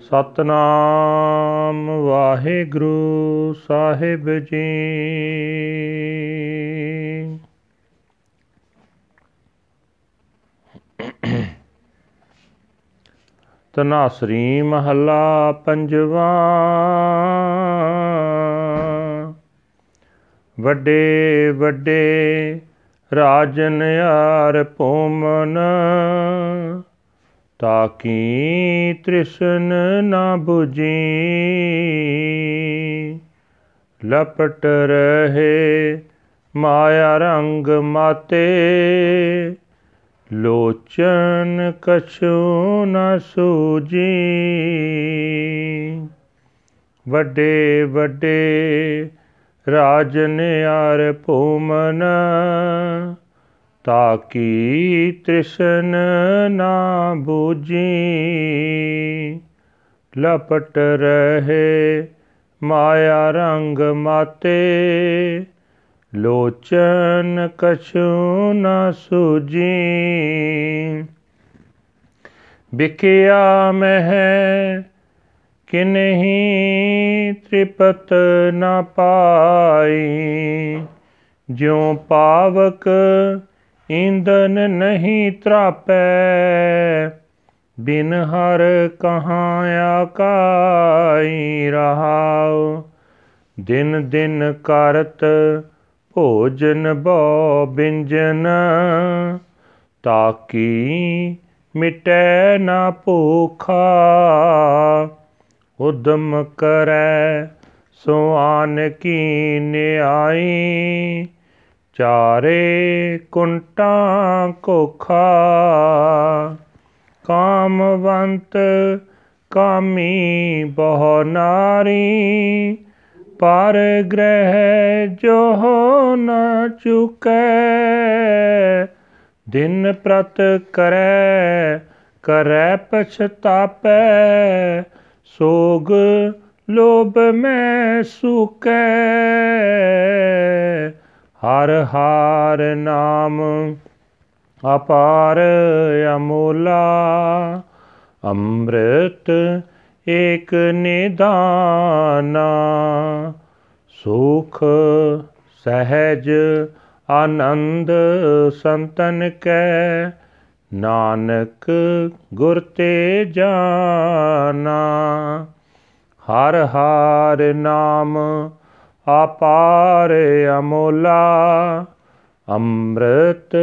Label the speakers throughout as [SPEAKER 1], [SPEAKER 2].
[SPEAKER 1] ਸਤਨਾਮ ਵਾਹਿਗੁਰੂ ਸਾਹਿਬ ਜੀ। ਤਨਾਸਰੀ ਮਹੱਲਾ ਪੰਜਵਾ। ਵੱਡੇ ਵੱਡੇ ਰਾਜਨ ਯਾਰ ਭੂਮਨ ਤਾਕੀ ਤ੍ਰਿਸ਼ਨ ਨਾ 부ਜੀ ਲਪਟ ਰਹੇ ਮਾਇਆ ਰੰਗ ਮਾਤੇ। ਲੋਚਨ ਕਛੂ ਨ ਸੂਜੀ ਵੱਡੇ ਵੱਡੇ ਰਾਜਨ ਯਾਰ ਭੂਮਨ। ਤਾਕੀ ਤ੍ਰਿਸ਼ਨ ਨਾ ਬੂਜੀ ਲਪਟ ਰਹੇ ਮਾਇਆ ਰੰਗ ਮਾਤੇ ਲੋਚਨ ਕਛੂ ਨ ਸੂਜੀ ਬਿਕਿਆ ਮਹਿ ਕਿਨਹੀ ਤ੍ਰਿਪਤ ਨ ਪਾਈ ਜਿਉ ਪਾਵਕ ਇੰਦਨ ਨਹੀਂ ਤਰਾਪੈ, ਬਿਨ ਹਰ ਕਹਾਂ ਆਕਾਈ ਰਹਾਉ। ਦਿਨ ਦਿਨ ਕਰਤ ਭੋਜਨ ਬੋ ਬਿੰਜਨ, ਤਾਕੀ ਮਿਟੈ ਨਾ ਭੂਖਾ। ਉਦਮ ਕਰੈ ਸੋ ਆਨ ਕੀ ਨਿਆਈ ਚਾਰੇ ਕੁੰਟਾਂ ਕੋਖਾ, ਕਾਮਵੰਤ ਕਾਮੀ ਬਹੁ ਨਾਰੀ, ਪਰ ਗ੍ਰਹਿ ਜੋ ਨ ਚੁਕੈ, ਦਿਨ ਪ੍ਰਤ ਕਰੈ ਕਰੈ ਪਛਤਾਪੈ, ਸੋਗ ਲੋਭ ਮੈਂ ਸੁਕੈ। ਹਰ ਹਰ ਨਾਮ ਅਪਾਰ ਅਮੋਲਾ, ਅੰਮ੍ਰਿਤ ਏਕ ਨਿਦਾਨਾ, ਸੁਖ ਸਹਿਜ ਆਨੰਦ ਸੰਤਨ ਕੈ, ਨਾਨਕ ਗੁਰ ਤੇ ਜਾਨਾ। ਹਰ ਹਰ ਨਾਮ ਆਪਾਰ ਅਮੋਲਾ, ਅੰਮ੍ਰਿਤ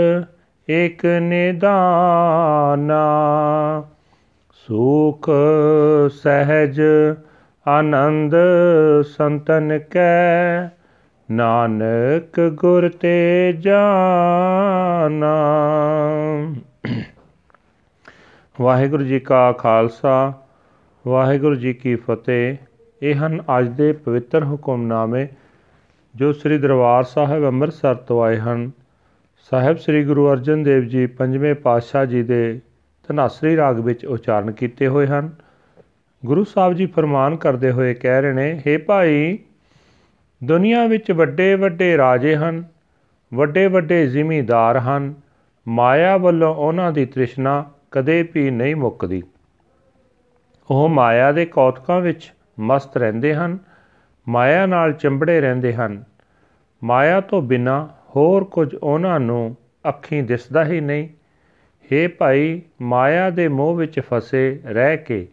[SPEAKER 1] ਇਕ ਨਿਦਾਨਾ। ਸੁਖ ਸਹਿਜ ਆਨੰਦ ਸੰਤਨ ਕੈ, ਨਾਨਕ ਗੁਰ ਤੇ ਜਾਨਾ। ਵਾਹਿਗੁਰੂ ਜੀ ਕਾ ਖਾਲਸਾ, ਵਾਹਿਗੁਰੂ ਜੀ ਕੀ ਫਤਿਹ। ਇਹ ਹਨ ਅੱਜ ਦੇ ਪਵਿੱਤਰ ਹੁਕਮਨਾਮੇ, ਜੋ ਸ੍ਰੀ ਦਰਬਾਰ ਸਾਹਿਬ ਅੰਮ੍ਰਿਤਸਰ ਤੋਂ ਆਏ ਹਨ। ਸਾਹਿਬ ਸ੍ਰੀ ਗੁਰੂ ਅਰਜਨ ਦੇਵ ਜੀ ਪੰਜਵੇਂ ਪਾਤਸ਼ਾਹ ਜੀ ਦੇ ਧਨਾਸਰੀ ਰਾਗ ਵਿੱਚ ਉਚਾਰਨ ਕੀਤੇ ਹੋਏ ਹਨ। ਗੁਰੂ ਸਾਹਿਬ ਜੀ ਫਰਮਾਨ ਕਰਦੇ ਹੋਏ ਕਹਿ ਰਹੇ ਨੇ हे ਭਾਈ, ਦੁਨੀਆ ਵਿੱਚ ਵੱਡੇ ਵੱਡੇ ਰਾਜੇ ਹਨ, ਵੱਡੇ ਵੱਡੇ ਜ਼ਿਮੀਂਦਾਰ ਹਨ, ਮਾਇਆ ਵੱਲੋਂ ਉਹਨਾਂ ਦੀ ਤ੍ਰਿਸ਼ਨਾ ਕਦੇ ਵੀ ਨਹੀਂ ਮੁੱਕਦੀ। ਉਹ ਮਾਇਆ ਦੇ ਕੌਤਕਾਂ ਵਿੱਚ ਮਸਤ ਰਹਿੰਦੇ ਹਨ, ਮਾਇਆ ਨਾਲ ਚੰਬੜੇ ਰਹਿੰਦੇ ਹਨ। ਮਾਇਆ ਤੋਂ ਬਿਨਾ ਹੋਰ ਕੁਝ ਉਹਨਾਂ ਨੂੰ ਅੱਖੀਂ ਦਿਸਦਾ ਹੀ ਨਹੀਂ। हे ਭਾਈ, ਮਾਇਆ ਦੇ ਮੋਹ ਵਿੱਚ ਫਸੇ ਰਹਿ ਕੇ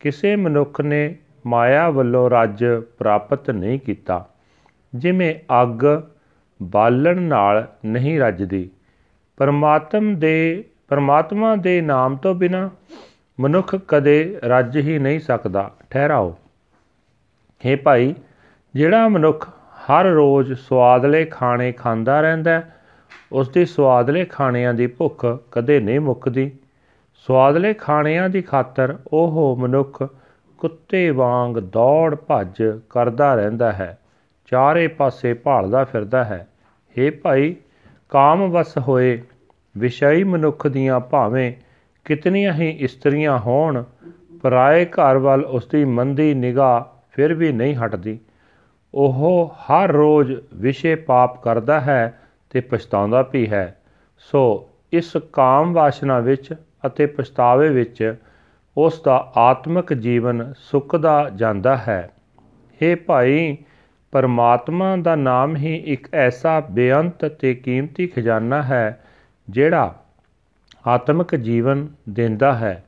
[SPEAKER 1] ਕਿਸੇ ਮਨੁੱਖ ਨੇ ਮਾਇਆ ਵੱਲੋਂ ਰਾਜ ਪ੍ਰਾਪਤ ਨਹੀਂ ਕੀਤਾ, ਜਿਵੇਂ ਅੱਗ ਬਾਲਣ ਨਾਲ ਨਹੀਂ ਰੱਜਦੀ। ਪਰਮਾਤਮ ਦੇ, ਪਰਮਾਤਮਾ ਦੇ ਨਾਮ ਤੋਂ ਬਿਨਾ ਮਨੁੱਖ ਕਦੇ ਰੱਜ ਹੀ ਨਹੀਂ ਸਕਦਾ। ਠਹਿਰਾਓ। हे ਭਾਈ, ਜਿਹੜਾ ਮਨੁੱਖ ਹਰ ਰੋਜ਼ ਸਵਾਦਲੇ ਖਾਣੇ ਖਾਂਦਾ ਰਹਿੰਦਾ ਉਸ ਦੀ ਸਵਾਦਲੇ ਖਾਣਿਆਂ ਦੀ ਭੁੱਖ ਕਦੇ ਨਹੀਂ ਮੁੱਕਦੀ। ਸਵਾਦਲੇ ਖਾਣਿਆਂ ਦੀ ਖਾਤਰ ਉਹ ਮਨੁੱਖ ਕੁੱਤੇ ਵਾਂਗ ਦੌੜ ਭੱਜ ਕਰਦਾ ਰਹਿੰਦਾ ਹੈ, ਚਾਰੇ ਪਾਸੇ ਭਾਲਦਾ ਫਿਰਦਾ ਹੈ। हे ਭਾਈ, ਕਾਮ ਵਸ ਹੋਏ, ਵਿਸ਼ਈ ਮਨੁੱਖ ਦੀਆਂ ਭਾਵੇਂ ਕਿਤਨੀਆਂ ਹੀ ਇਸਤਰੀਆਂ ਹੋਣ, ਪਰਾਏ ਘਰ ਵੱਲ ਉਸ ਦੀ ਮੰਦੀ ਨਿਗਾਹ ਫਿਰ ਵੀ ਨਹੀਂ ਹਟਦੀ। ਉਹ ਹਰ ਰੋਜ਼ ਵਿਸ਼ੇ ਪਾਪ ਕਰਦਾ ਹੈ ਤੇ ਪਛਤਾਉਂਦਾ ਵੀ ਹੈ। ਸੋ ਇਸ ਕਾਮ ਵਾਸ਼ਨਾ ਵਿੱਚ ਅਤੇ ਪਛਤਾਵੇ ਵਿੱਚ ਉਸ ਦਾ ਆਤਮਿਕ ਜੀਵਨ ਸੁੱਕਦਾ ਜਾਂਦਾ ਹੈ। ਇਹ ਭਾਈ, ਪਰਮਾਤਮਾ ਦਾ ਨਾਮ ਹੀ ਇੱਕ ਐਸਾ ਬੇਅੰਤ ਤੇ ਕੀਮਤੀ ਖਜ਼ਾਨਾ ਹੈ, ਜਿਹੜਾ ਆਤਮਿਕ ਜੀਵਨ ਦਿੰਦਾ ਹੈ।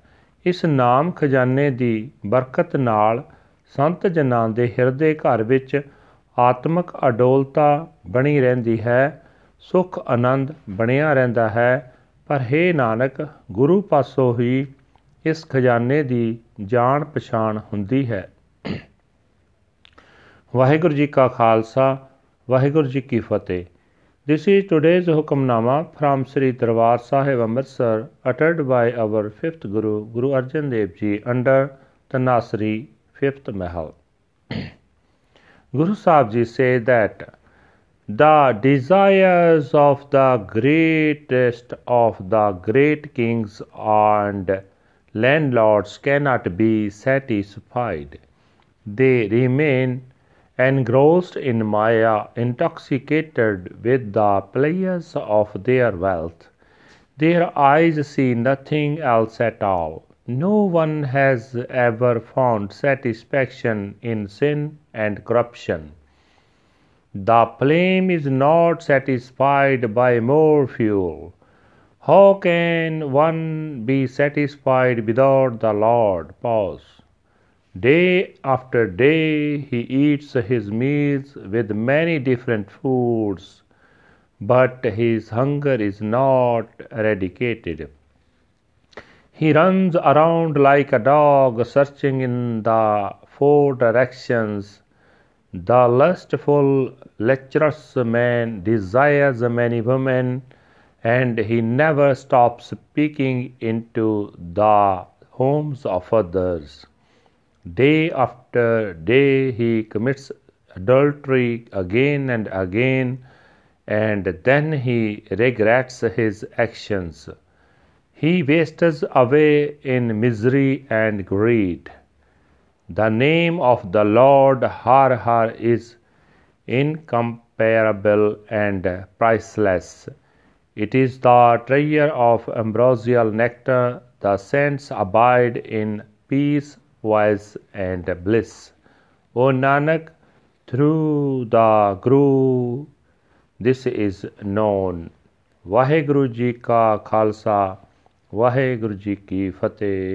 [SPEAKER 1] ਇਸ ਨਾਮ ਖਜ਼ਾਨੇ ਦੀ ਬਰਕਤ ਨਾਲ ਸੰਤ ਜਨਾਂ ਦੇ ਹਿਰਦੇ ਘਰ ਵਿੱਚ ਆਤਮਿਕ ਅਡੋਲਤਾ ਬਣੀ ਰਹਿੰਦੀ ਹੈ ਸੁਖ ਆਨੰਦ ਬਣਿਆ ਰਹਿੰਦਾ ਹੈ ਪਰ हे ਨਾਨਕ ਗੁਰੂ ਪਾਸੋਂ ਹੀ ਇਸ ਖਜ਼ਾਨੇ ਦੀ ਜਾਣ ਪਛਾਣ ਹੁੰਦੀ ਹੈ ਵਾਹਿਗੁਰੂ ਜੀ ਕਾ ਖਾਲਸਾ ਵਾਹਿਗੁਰੂ ਜੀ ਕੀ ਫਤਿਹ This is today's Hukamnama from Sri Darbar Sahib Amritsar uttered by our fifth Guru, Guru Arjan Dev Ji under Tanasri fifth Mahal. Guru Sahib Ji say that the desires of the greatest of the great kings and landlords cannot be satisfied. They remain engrossed in Maya, intoxicated with the pleasures of their wealth. Their eyes see nothing else at all. No one has ever found satisfaction in sin and corruption. The flame is not satisfied by more fuel. How can one be satisfied without the Lord? Pause. Day after day he eats his meals with many different foods, but his hunger is not eradicated. He runs around like a dog, searching in the four directions. The lustful, lecherous man desires many women, and he never stops peeking into the homes of others. Day after day he commits adultery again and again, and then he regrets his actions. He wastes away in misery and greed. The name of the Lord Har Har is incomparable and priceless. It is the treasure of ambrosial nectar. The saints abide in peace, voice, and bliss. O Nanak, through the Guru, this is known. Vaheguru Ji Ka Khalsa. Waheguru ji Ki Fateh.